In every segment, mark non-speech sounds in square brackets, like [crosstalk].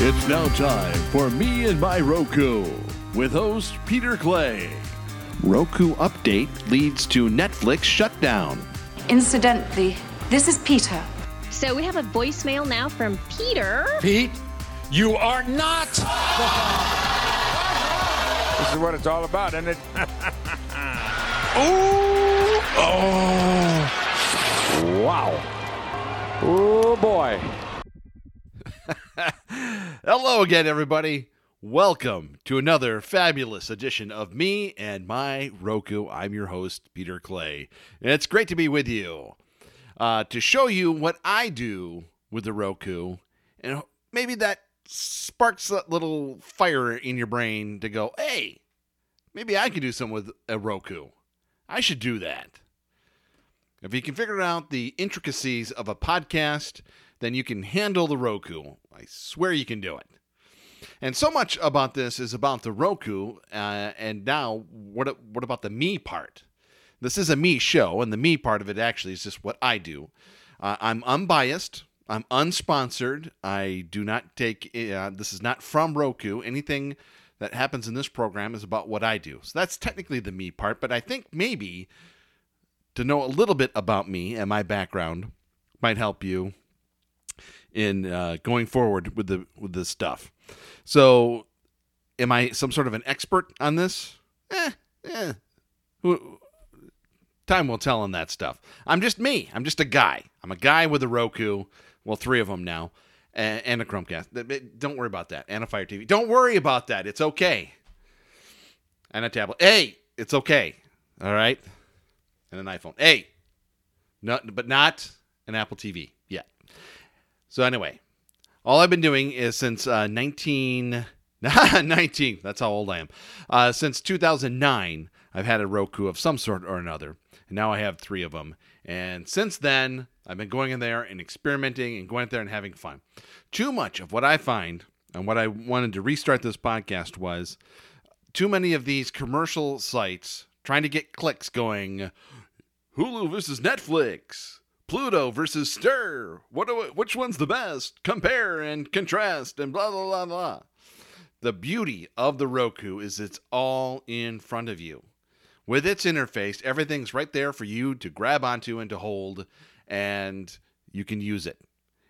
It's now time for Me and My Roku with host Peter Clay. Roku update leads to Netflix shutdown. Incidentally, this is Peter. So we have a voicemail now from Peter. Pete, you are not. This is what it's all about, isn't it? [laughs] Ooh, oh, wow. Oh boy. [laughs] Hello again, everybody. Welcome to another fabulous edition of Me and My Roku. I'm your host, Peter Clay. And it's great to be with you uh, to show you what I do with the Roku. And maybe that sparks that little fire in your brain to go, hey, maybe I could do something with a Roku. I should do that. If you can figure out the intricacies of a podcast, then you can handle the Roku. I swear you can do it. And so much about this is about the Roku, uh, and now what? What about the me part? This is a me show, and the me part of it actually is just what I do. Uh, I'm unbiased. I'm unsponsored. I do not take. Uh, this is not from Roku. Anything that happens in this program is about what I do. So that's technically the me part. But I think maybe to know a little bit about me and my background might help you in uh, going forward with the with this stuff. So, am I some sort of an expert on this? Eh, eh. Time will tell on that stuff. I'm just me. I'm just a guy. I'm a guy with a Roku. Well, three of them now, and, a Chromecast. Don't worry about that. And a Fire TV. Don't worry about that. It's okay. And a tablet. Hey, it's okay. All right. And an iPhone. Hey, not, but not an Apple TV yet. So anyway, all I've been doing is since uh, 19, [laughs] 19, that's how old I am. Uh, since 2009, I've had a Roku of some sort or another. And now I have three of them. And since then, I've been going in there and experimenting and going in there and having fun. Too much of what I find and what I wanted to restart this podcast was too many of these commercial sites trying to get clicks going Hulu versus Netflix. Pluto versus Stir. What do, which one's the best? Compare and contrast and blah blah blah blah. The beauty of the Roku is it's all in front of you. With its interface, everything's right there for you to grab onto and to hold and you can use it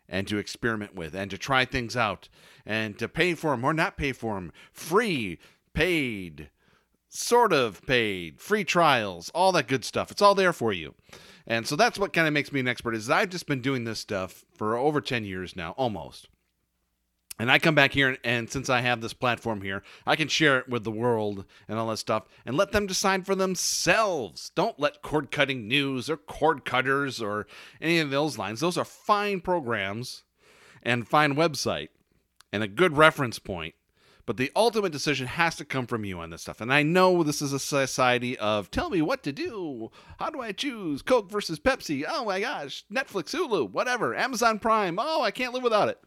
and to experiment with and to try things out and to pay for them or not pay for them. Free, paid, sort of paid, free trials, all that good stuff. It's all there for you. And so that's what kind of makes me an expert is I've just been doing this stuff for over 10 years now, almost. And I come back here, and, and, since I have this platform here, I can share it with the world and all that stuff and let them decide for themselves. Don't let cord cutting news or cord cutters or any of those lines. Those are fine programs and fine website and a good reference point but the ultimate decision has to come from you on this stuff. And I know this is a society of tell me what to do. How do I choose? Coke versus Pepsi. Oh my gosh. Netflix, Hulu, whatever. Amazon Prime. Oh, I can't live without it.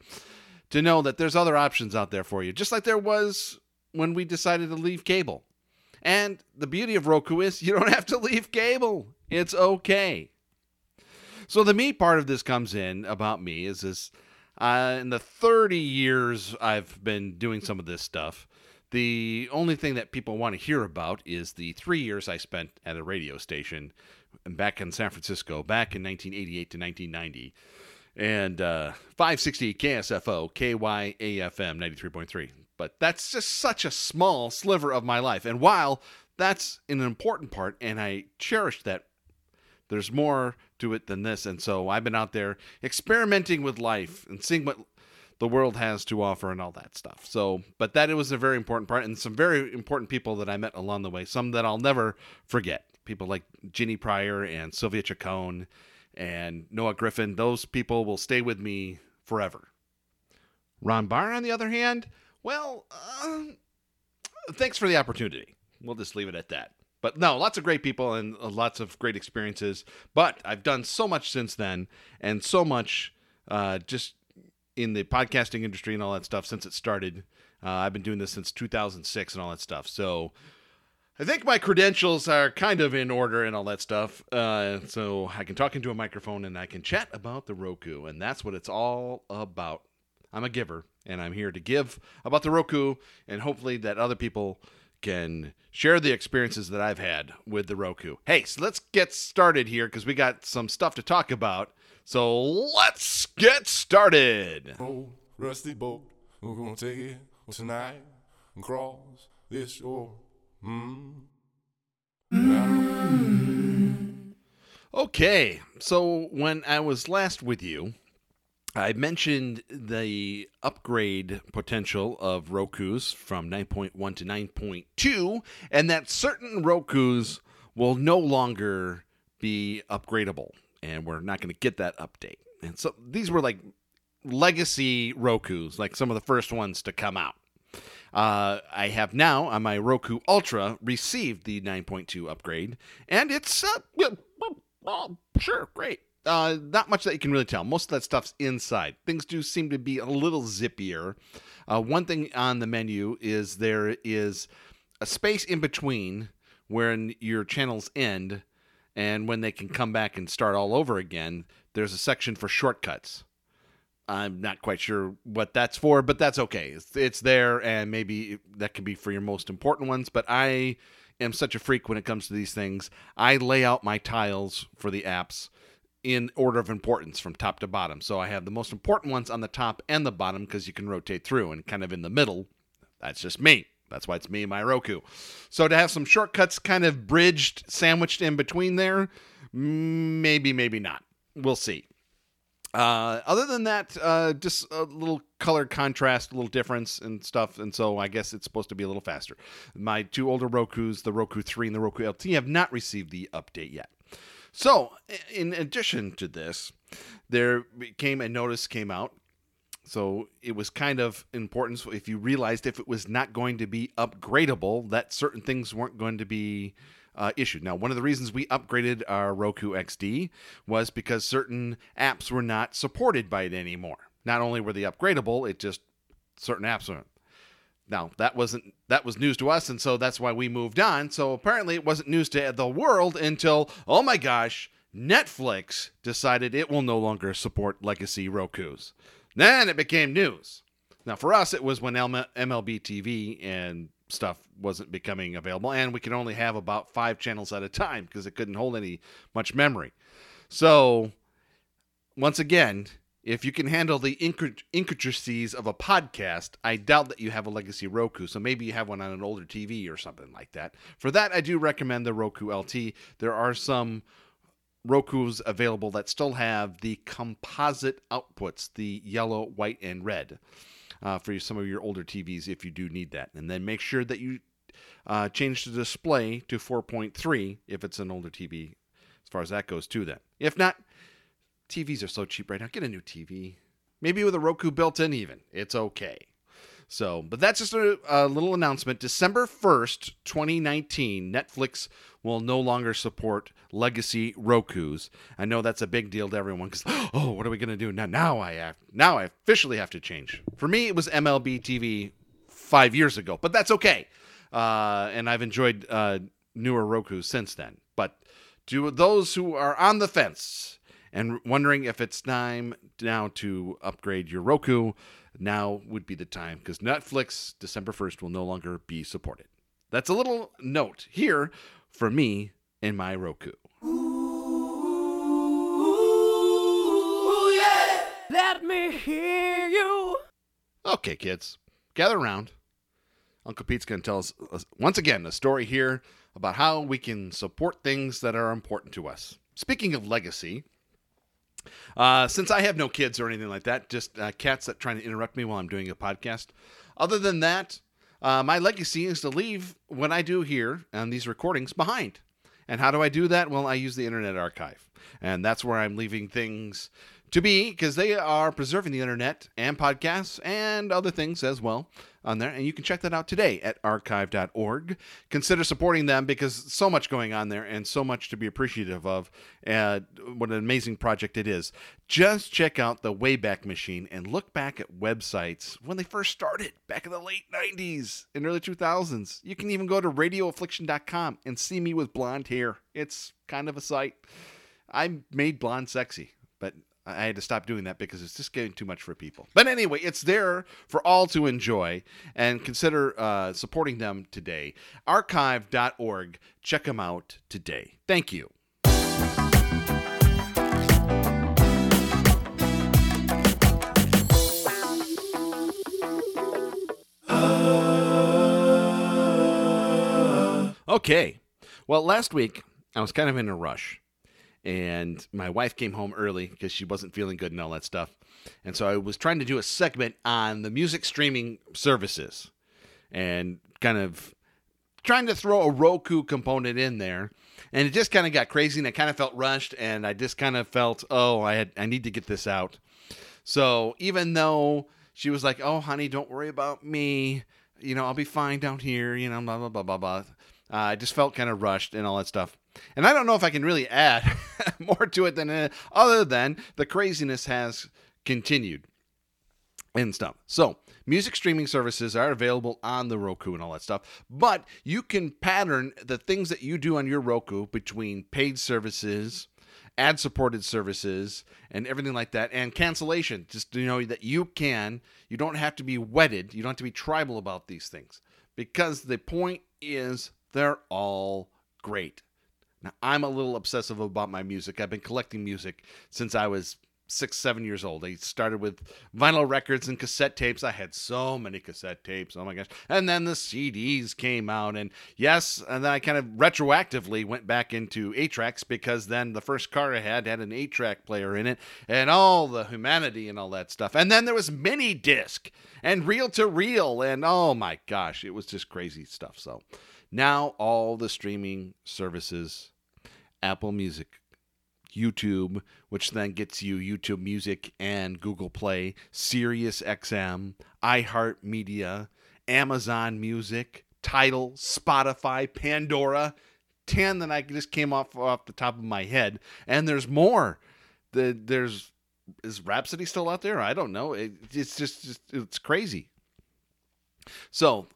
To know that there's other options out there for you, just like there was when we decided to leave cable. And the beauty of Roku is you don't [laughs] have to leave cable. It's okay. So the me part of this comes in about me is this uh, in the 30 years I've been doing some of this stuff, the only thing that people want to hear about is the three years I spent at a radio station back in San Francisco, back in 1988 to 1990. And uh, 560 KSFO, KYAFM 93.3. But that's just such a small sliver of my life. And while that's an important part, and I cherish that there's more to it than this. And so I've been out there experimenting with life and seeing what the world has to offer and all that stuff. So, but that it was a very important part and some very important people that I met along the way, some that I'll never forget. People like Ginny Pryor and Sylvia Chacon and Noah Griffin. Those people will stay with me forever. Ron Barr, on the other hand, well, uh, thanks for the opportunity. We'll just leave it at that. But no, lots of great people and uh, lots of great experiences. But I've done so much since then, and so much uh, just in the podcasting industry and all that stuff since it started. Uh, I've been doing this since 2006 and all that stuff. So I think my credentials are kind of in order and all that stuff. Uh, so I can talk into a microphone and I can chat about the Roku, and that's what it's all about. I'm a giver, and I'm here to give about the Roku, and hopefully that other people can share the experiences that I've had with the Roku. Hey, so let's get started here because we got some stuff to talk about. So let's get started. old rusty boat. We're gonna take it tonight and cross this shore. Mm. Okay, so when I was last with you, I mentioned the upgrade potential of Roku's from 9.1 to 9.2, and that certain Roku's will no longer be upgradable, and we're not going to get that update. And so these were like legacy Roku's, like some of the first ones to come out. Uh, I have now on my Roku Ultra received the 9.2 upgrade, and it's uh, well, sure, great. Uh, not much that you can really tell. Most of that stuff's inside. Things do seem to be a little zippier. Uh, one thing on the menu is there is a space in between when your channels end and when they can come back and start all over again. There's a section for shortcuts. I'm not quite sure what that's for, but that's okay. It's, it's there, and maybe that could be for your most important ones. But I am such a freak when it comes to these things. I lay out my tiles for the apps in order of importance from top to bottom. So I have the most important ones on the top and the bottom because you can rotate through, and kind of in the middle, that's just me. That's why it's me and my Roku. So to have some shortcuts kind of bridged, sandwiched in between there, maybe, maybe not. We'll see. Uh, other than that, uh, just a little color contrast, a little difference and stuff. And so I guess it's supposed to be a little faster. My two older Rokus, the Roku 3 and the Roku LT, have not received the update yet. So, in addition to this, there came a notice came out. So it was kind of important if you realized if it was not going to be upgradable, that certain things weren't going to be uh, issued. Now, one of the reasons we upgraded our Roku XD was because certain apps were not supported by it anymore. Not only were they upgradable, it just certain apps weren't. Now that wasn't that was news to us, and so that's why we moved on. So apparently, it wasn't news to the world until oh my gosh, Netflix decided it will no longer support legacy Roku's. Then it became news. Now for us, it was when MLB TV and stuff wasn't becoming available, and we could only have about five channels at a time because it couldn't hold any much memory. So once again, if you can handle the intricacies of a podcast, I doubt that you have a legacy Roku. So maybe you have one on an older TV or something like that. For that, I do recommend the Roku LT. There are some Roku's available that still have the composite outputs, the yellow, white, and red, uh, for some of your older TVs if you do need that. And then make sure that you uh, change the display to 4.3 if it's an older TV, as far as that goes, too, then. If not, TVs are so cheap right now. Get a new TV. Maybe with a Roku built in, even. It's okay. So, but that's just a, a, little announcement. December 1st, 2019, Netflix will no longer support legacy Rokus. I know that's a big deal to everyone because, [gasps] oh, what are we going to do now? Now I have, now I officially have to change. For me, it was MLB TV five years ago, but that's okay. Uh, and I've enjoyed uh, newer Rokus since then. But to those who are on the fence, and wondering if it's time now to upgrade your Roku, now would be the time because Netflix December 1st will no longer be supported. That's a little note here for me and my Roku. Ooh, yeah. Let me hear you. Okay, kids, gather around. Uncle Pete's going to tell us uh, once again a story here about how we can support things that are important to us. Speaking of legacy, uh, since I have no kids or anything like that, just uh, cats that trying to interrupt me while I'm doing a podcast. Other than that, uh, my legacy is to leave what I do here on these recordings behind. And how do I do that? Well, I use the Internet Archive. And that's where I'm leaving things to be because they are preserving the internet and podcasts and other things as well on there. And you can check that out today at archive.org. Consider supporting them because so much going on there and so much to be appreciative of. Uh, what an amazing project it is. Just check out the Wayback Machine and look back at websites when they first started back in the late 90s and early 2000s. You can even go to radioaffliction.com and see me with blonde hair. It's kind of a sight. I made blonde sexy, but I had to stop doing that because it's just getting too much for people. But anyway, it's there for all to enjoy and consider uh, supporting them today. Archive.org. Check them out today. Thank you. Okay. Well, last week I was kind of in a rush, and my wife came home early because she wasn't feeling good and all that stuff. And so I was trying to do a segment on the music streaming services and kind of trying to throw a Roku component in there. And it just kind of got crazy and I kind of felt rushed and I just kind of felt, oh, I had I need to get this out. So even though she was like, "Oh, honey, don't worry about me. You know, I'll be fine down here." You know, blah blah blah blah blah. Uh, I just felt kind of rushed and all that stuff. And I don't know if I can really add [laughs] more to it than uh, other than the craziness has continued and stuff. So, music streaming services are available on the Roku and all that stuff, but you can pattern the things that you do on your Roku between paid services, ad supported services, and everything like that, and cancellation. Just to know that you can, you don't have to be wedded, you don't have to be tribal about these things because the point is they're all great. Now, I'm a little obsessive about my music. I've been collecting music since I was six, seven years old. I started with vinyl records and cassette tapes. I had so many cassette tapes. Oh my gosh. And then the CDs came out. And yes, and then I kind of retroactively went back into 8 tracks because then the first car I had had an 8 track player in it and all the humanity and all that stuff. And then there was mini disc and reel to reel. And oh my gosh, it was just crazy stuff. So now all the streaming services, Apple Music, YouTube, which then gets you YouTube Music and Google Play, Sirius XM, iHeartMedia, Amazon Music, Tidal, Spotify, Pandora. 10 that I just came off off the top of my head. And there's more. The, there's is Rhapsody still out there? I don't know. It, it's just, just it's crazy. So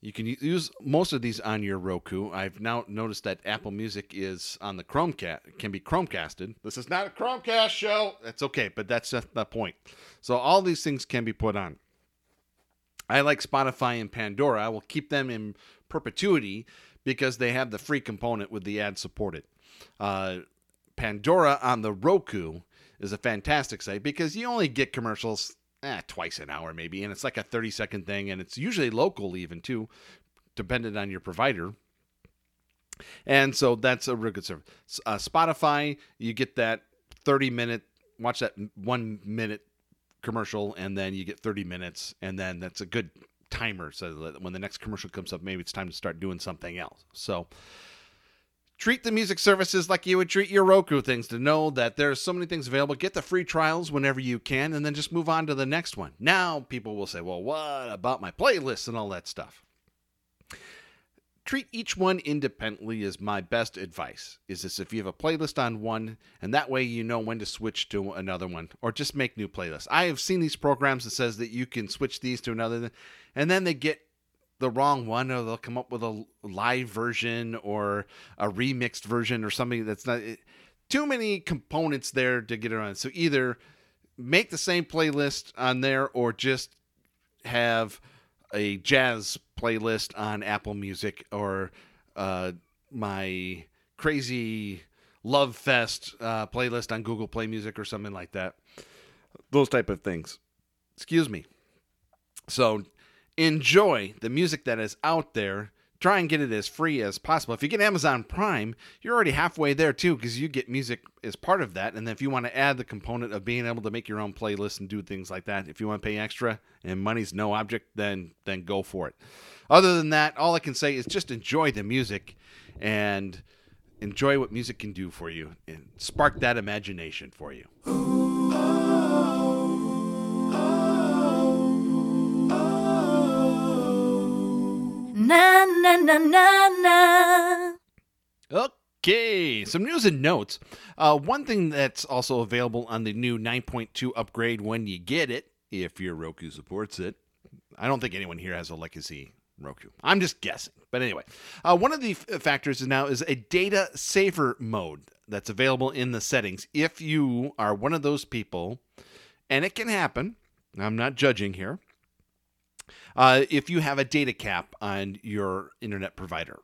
you can use most of these on your Roku. I've now noticed that Apple Music is on the Chromecast, can be Chromecasted. This is not a Chromecast show. That's okay, but that's just the point. So all these things can be put on. I like Spotify and Pandora. I will keep them in perpetuity because they have the free component with the ad supported. Uh, Pandora on the Roku is a fantastic site because you only get commercials eh, twice an hour maybe, and it's like a 30 second thing, and it's usually local even too, dependent on your provider. And so that's a real good service. Uh, Spotify, you get that 30 minute, watch that one minute commercial, and then you get 30 minutes, and then that's a good timer so that when the next commercial comes up, maybe it's time to start doing something else. So, Treat the music services like you would treat your Roku things to know that there's so many things available. Get the free trials whenever you can and then just move on to the next one. Now people will say, well, what about my playlists and all that stuff? Treat each one independently is my best advice. Is this if you have a playlist on one and that way you know when to switch to another one or just make new playlists. I have seen these programs that says that you can switch these to another and then they get the wrong one or they'll come up with a live version or a remixed version or something that's not it, too many components there to get around. So either make the same playlist on there or just have a jazz playlist on Apple Music or uh, my crazy love fest uh, playlist on Google Play Music or something like that. Those type of things. Excuse me. So enjoy the music that is out there. Try and get it as free as possible. If you get Amazon Prime, you're already halfway there too, because you get music as part of that. And then if you want to add the component of being able to make your own playlist and do things like that, if you want to pay extra and money's no object, then then go for it. Other than that, all I can say is just enjoy the music and enjoy what music can do for you and spark that imagination for you. Na na na na na. Okay, some news and notes. Uh, one thing that's also available on the new 9.2 upgrade when you get it, if your Roku supports it. I don't think anyone here has a legacy Roku. I'm just guessing. But anyway, uh, one of the f- factors now is a data saver mode that's available in the settings. If you are one of those people, and it can happen, I'm not judging here, uh, if you have a data cap on your internet provider.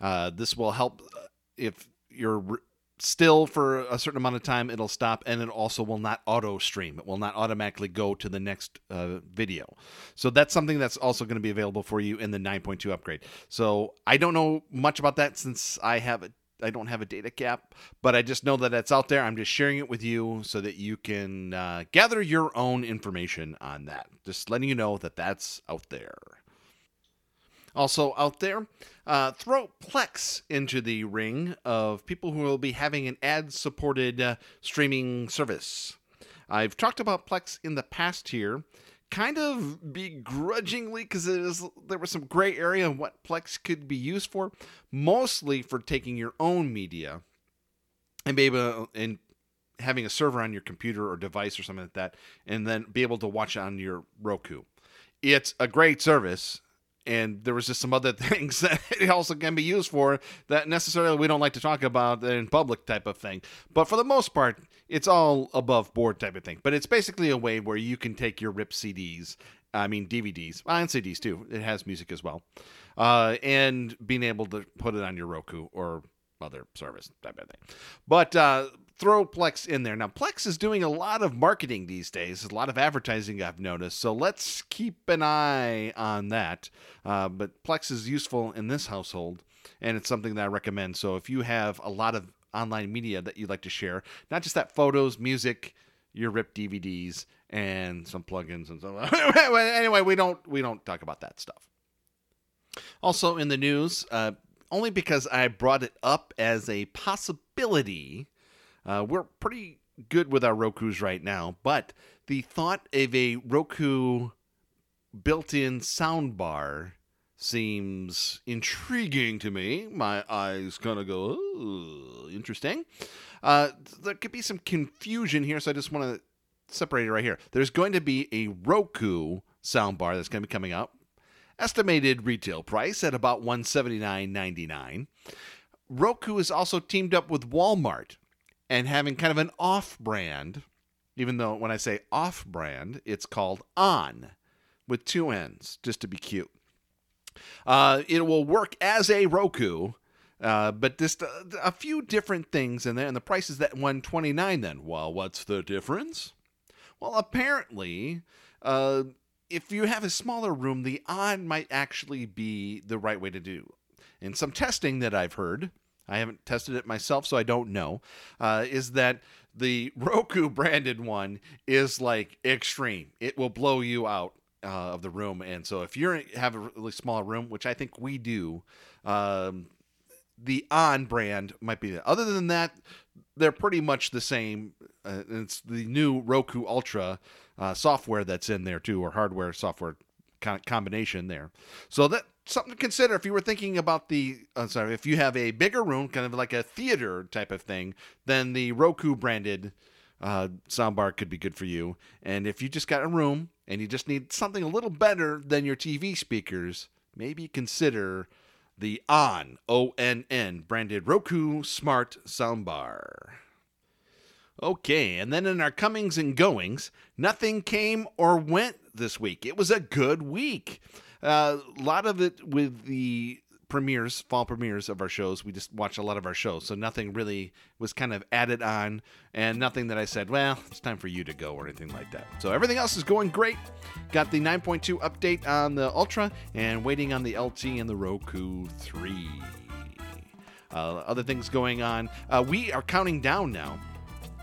Uh, this will help uh, if you're re- still for a certain amount of time, it'll stop and it also will not auto stream. It will not automatically go to the next uh, video. So that's something that's also going to be available for you in the 9.2 upgrade. So I don't know much about that since I have a I don't have a data cap, but I just know that it's out there. I'm just sharing it with you so that you can uh, gather your own information on that. Just letting you know that that's out there. Also out there, uh, throw Plex into the ring of people who will be having an ad-supported uh, streaming service. I've talked about Plex in the past here, kind of begrudgingly because there was some gray area on what Plex could be used for, mostly for taking your own media and be able and having a server on your computer or device or something like that, and then be able to watch it on your Roku. It's a great service. And there was just some other [laughs] things that it also can be used for that necessarily we don't like to talk about in public type of thing. But for the most part, it's all above board type of thing. But it's basically a way where you can take your RIP CDs, I mean DVDs, and CDs too. It has music as well, uh, and being able to put it on your Roku or other service type of thing. But uh, throw Plex in there. Now, Plex is doing a lot of marketing these days, a lot of advertising I've noticed. So let's keep an eye on that. Uh, but Plex is useful in this household, and it's something that I recommend. So if you have a lot of online media that you'd like to share, not just that photos, music, your ripped DVDs, and some plugins and so on. [laughs] anyway, we don't we don't talk about that stuff. Also in the news, uh, only because I brought it up as a possibility. Uh, we're pretty good with our Roku's right now, but the thought of a Roku built-in soundbar seems intriguing to me. My eyes kind of go, Ooh, interesting. Uh, there could be some confusion here, so I just want to separate it right here. There's going to be a Roku soundbar that's going to be coming out. Estimated retail price at about $179.99. Roku is also teamed up with Walmart and having kind of an off brand, even though when I say off brand, it's called On with two N's, just to be cute. Uh, it will work as a Roku, uh, but just a, a, few different things in there, and the price is that 129 then. Well, what's the difference? Well, apparently, uh, if you have a smaller room, the on might actually be the right way to do. In some testing that I've heard, I haven't tested it myself, so I don't know, uh, is that the [laughs] Roku branded one is like extreme. It will blow you out uh, of the room. And so if you have a really small room, which I think we do, um, the on brand might be that. Other than that, they're pretty much the same. Uh, it's the new Roku Ultra uh, software that's in there too, or hardware software kind combination there. So that something to consider if you were thinking about the. Uh, sorry, if you have a bigger room, kind of like a theater type of thing, then the Roku branded uh, soundbar could be good for you. And if you just got a room and you just need something a little better than your TV speakers, maybe consider the ON, O N N, branded Roku Smart Soundbar. Okay, and then in our comings and goings, nothing came or went this week. It was a good week. Uh, a lot of it with the premieres, fall premieres of our shows. We just watched a lot of our shows, so nothing really was kind of added on, and nothing that I said, well, it's time for you to go or anything like that. So everything else is going great. Got the 9.2 update on the Ultra, and waiting on the LT and the Roku 3. Uh, other things going on. Uh, we are counting down now.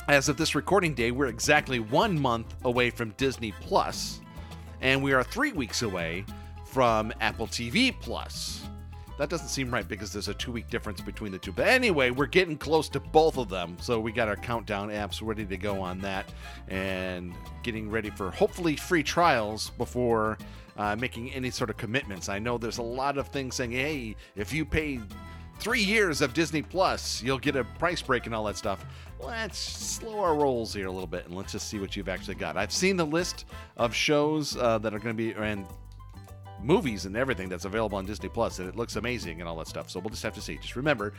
As of this recording day, we're exactly one month away from Disney Plus, and we are three weeks away from Apple TV Plus. That doesn't seem right because there's a two week difference between the two. But anyway, we're getting close to both of them. So we got our countdown apps ready to go on that and getting ready for hopefully free trials before uh, making any sort of commitments. I know there's a lot of things saying, hey, if you pay three years of Disney Plus, you'll get a price break and all that stuff. Let's slow our rolls here a little bit and let's just see what you've actually got. I've seen the list of shows uh, that are going to be and movies and everything that's available on Disney Plus, and it looks amazing and all that stuff. So we'll just have to see. Just remember,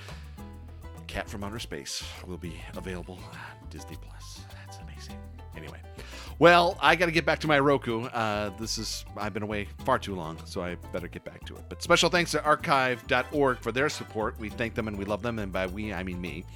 Cat from Outer Space will be available on Disney Plus. That's amazing. Anyway, well, I got to get back to my Roku. Uh, this is I've been away far too long, so I better get back to it. But special thanks to Archive.org for their support. We thank them and we love them, and by we I mean me.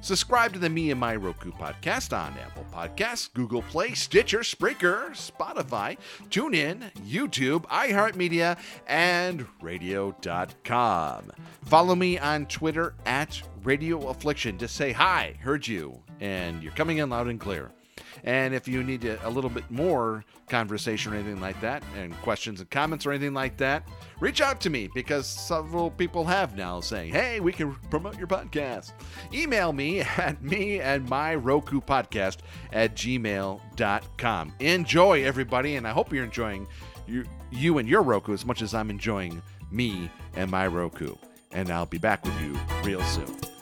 Subscribe to the Me and My Roku podcast on Apple Podcasts, Google Play, Stitcher, Spreaker, Spotify, TuneIn, YouTube, iHeartMedia, and Radio.com. Follow me on Twitter at Radio Affliction. to say hi, heard you, and you're coming in loud and clear. And if you need a, little bit more conversation or anything like that, and questions and comments or anything like that, reach out to me because several people have now saying, hey, we can promote your podcast. Email me [laughs] at me and my Roku podcast at gmail.com. Enjoy, everybody, and I hope you're enjoying you, you and your Roku as much as I'm enjoying me and my Roku. And I'll be back with you real soon.